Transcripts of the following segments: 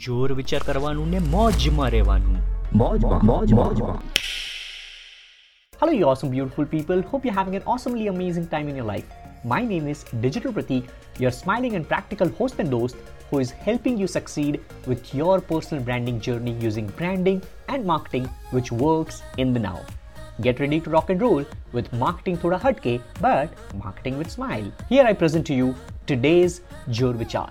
જોર વિચાર કરવાનું ને મોજમાં રહેવાનું મોજમાં મોજ મોજમાં Hello, you awesome, beautiful people. Hope you're having an awesomely amazing time in your life. My name is Digital Pratik, your smiling and practical host and host who is helping you succeed with your personal branding journey using branding and marketing which works in the now. Get ready to rock and roll with marketing thoda hatke but marketing with smile. Here I present to you today's Jor Vichar.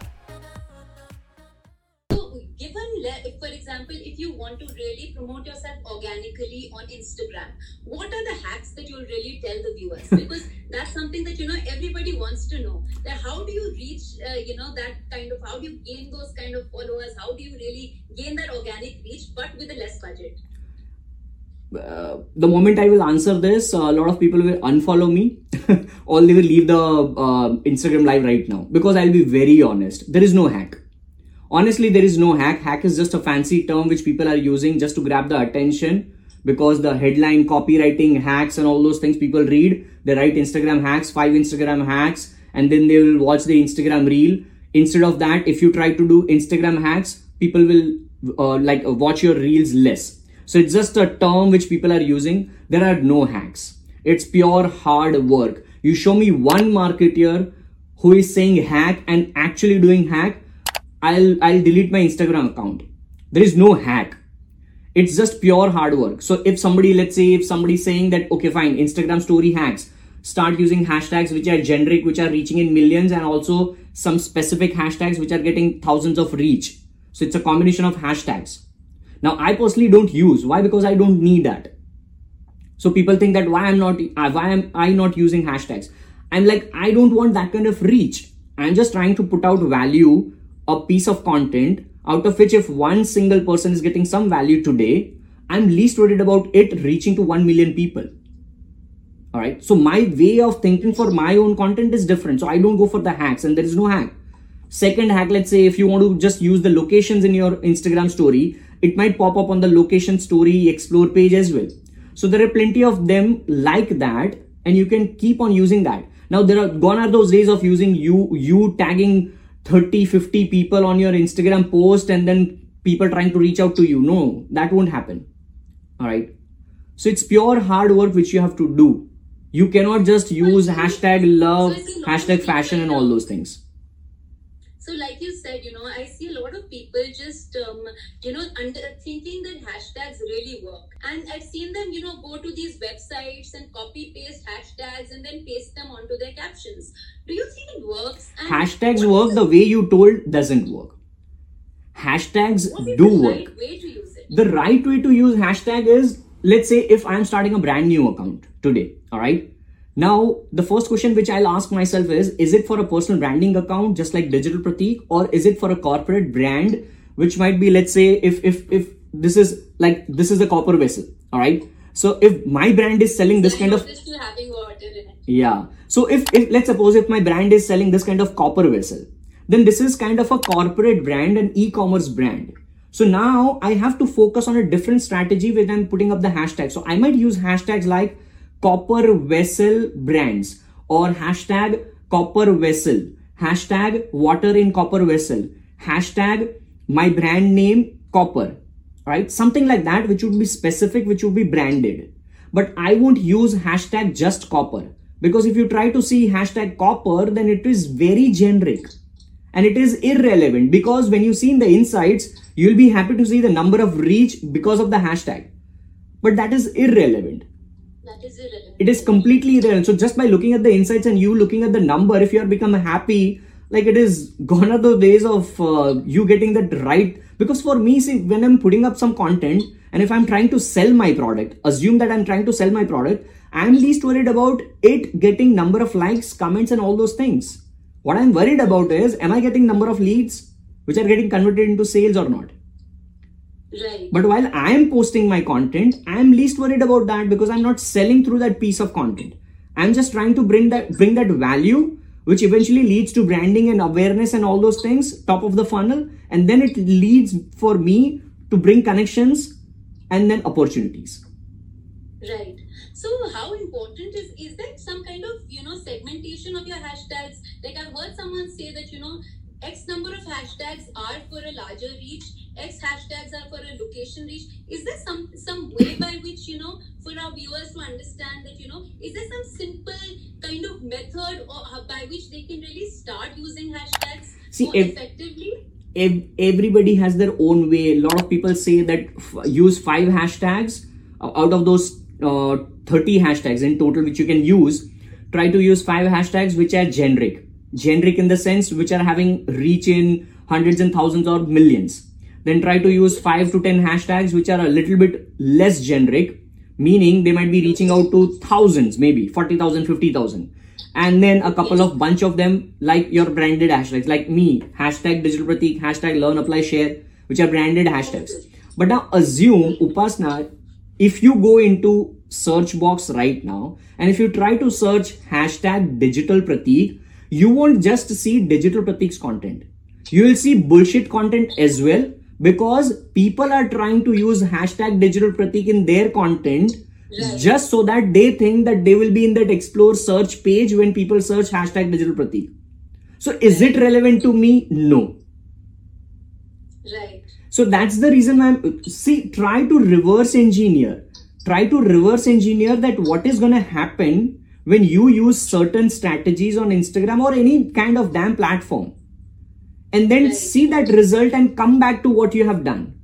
If, for example, if you want to really promote yourself organically on Instagram, what are the hacks that you'll really tell the viewers? Because that's something that you know everybody wants to know. That how do you reach, uh, you know, that kind of how do you gain those kind of followers? How do you really gain that organic reach, but with a less budget? uh, the moment I will answer this, a lot of people will unfollow me or they will leave the uh, Instagram live right now because I'll be very honest. There is no hack. Honestly, there is no hack. Hack is just a fancy term which people are using just to grab the attention because the headline copywriting hacks and all those things people read. They write Instagram hacks, five Instagram hacks, and then they will watch the Instagram reel. Instead of that, if you try to do Instagram hacks, people will uh, like uh, watch your reels less. So it's just a term which people are using. There are no hacks. It's pure hard work. You show me one marketer who is saying hack and actually doing hack, I'll I'll delete my Instagram account. There is no hack. It's just pure hard work. So if somebody, let's say, if somebody's saying that okay, fine, Instagram story hacks, start using hashtags which are generic, which are reaching in millions, and also some specific hashtags which are getting thousands of reach. So it's a combination of hashtags. Now, I personally don't use. Why? Because I don't need that. So people think that why I'm not uh, why am I not using hashtags? I'm like I don't want that kind of reach. I'm just trying to put out value, a piece of content out of which if one single person is getting some value today, I'm least worried about it reaching to 1 million people. All right. So my way of thinking for my own content is different. So I don't go for the hacks and there is no hack. Second hack, let's say if you want to just use the locations in your Instagram story, it might pop up on the location story explore page as well. So there are plenty of them like that, and you can keep on using that. Now there are gone are those days of using you you tagging 30, 50 people on your Instagram post and then people trying to reach out to you. No, that won't happen. All right. So it's pure hard work which you have to do. You cannot just use hashtag love, hashtag fashion, and all those things. So, like you said, you know, I see a lot of people just, um, you know, under thinking that hashtags really work. And I've seen them, you know, go to these websites and copy paste hashtags and then paste them onto their captions. Do you think it works? And Hashtags work the way you told doesn't work. Hashtags do the work. right way to use it? the right way to use hashtag is let's say if i'm starting a brand new account today all right now the first question which i'll ask myself is is it for a personal branding account just like digital pratik or is it for a corporate brand which might be let's say if if if this is like this is a copper vessel all right so if my brand is selling this So kind of yeah. So if, if let's suppose if my brand is selling this kind of copper vessel, then this is kind of a corporate brand, an e-commerce brand. So now I have to focus on a different strategy when I'm putting up the hashtag. So I might use hashtags like copper vessel brands or hashtag copper vessel, hashtag water in copper vessel, hashtag my brand name copper right? Something like that, which would be specific, which would be branded. But I won't use hashtag just copper because if you try to see hashtag copper, then it is very generic and it is irrelevant because when you see in the insights, you'll be happy to see the number of reach because of the hashtag. But that is irrelevant. That is irrelevant. It is completely irrelevant. So just by looking at the insights and you looking at the number, if you are become happy, like it is gone are the days of uh, you getting that right. Because for me, see, when I'm putting up some content and if I'm trying to sell my product, assume that I'm trying to sell my product, I'm least worried about it getting number of likes, comments, and all those things. What I'm worried about is, am I getting number of leads which are getting converted into sales or not? Right. But while I am posting my content, I am least worried about that because I'm not selling through that piece of content. I'm just trying to bring that bring that value, which eventually leads to branding and awareness and all those things, top of the funnel, and then it leads for me to bring connections and then opportunities. Right. So how important is is that some kind of you know segmentation of your hashtags? Like I've heard someone say that you know X number of hashtags are for a larger reach X hashtags are for a location reach. Is there some some way by which you know for our viewers to understand that you know is there some simple kind of method or uh, by which they can really start using hashtags See, more if- effectively? ev- everybody has their own way. A lot of people say that f- use five hashtags out of those uh, 30 hashtags in total which you can use. Try to use five hashtags which are generic. Generic in the sense which are having reach in hundreds and thousands or millions. Then try to use five to 10 hashtags which are a little bit less generic, meaning they might be reaching out to thousands, maybe 40,000, 50,000 and then a couple of bunch of them like your branded hashtags like me hashtag digital pratik hashtag learn apply share which are branded hashtags but now assume upasna if you go into search box right now and if you try to search hashtag digital pratik you won't just see digital pratik's content. You will see bullshit content as well because people are trying to use hashtag digital pratik in their content just so that they think that they will be in that explore search page when people search hashtag digital pratik. So is it relevant to me? No. Right. so that's the reason i'm see try to reverse engineer. Try to reverse engineer that what is going to happen when you use certain strategies on instagram or any kind of damn platform and then Right. see that result and come back to what you have done.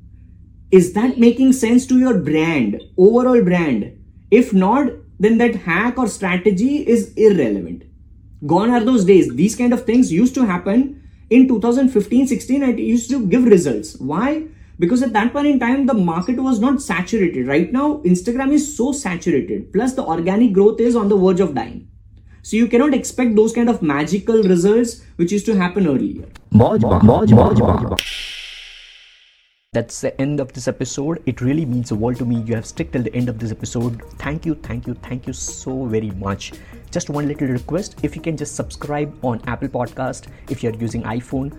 Is that making sense to your brand overall brand? If not then that hack or strategy is irrelevant. Gone are those days. These kind of things used to happen in 2015 16 and it used to give results. Why because at that point in time the market was not saturated right now instagram is so saturated plus the organic growth is on the verge of dying so you cannot expect those kind of magical results which used to happen earlier. That's the end of this episode. It really means the world to me. You have stuck till the end of this episode. Thank you, thank you, thank you so very much. Just one little request if you can just subscribe on Apple Podcast if you're using iPhone,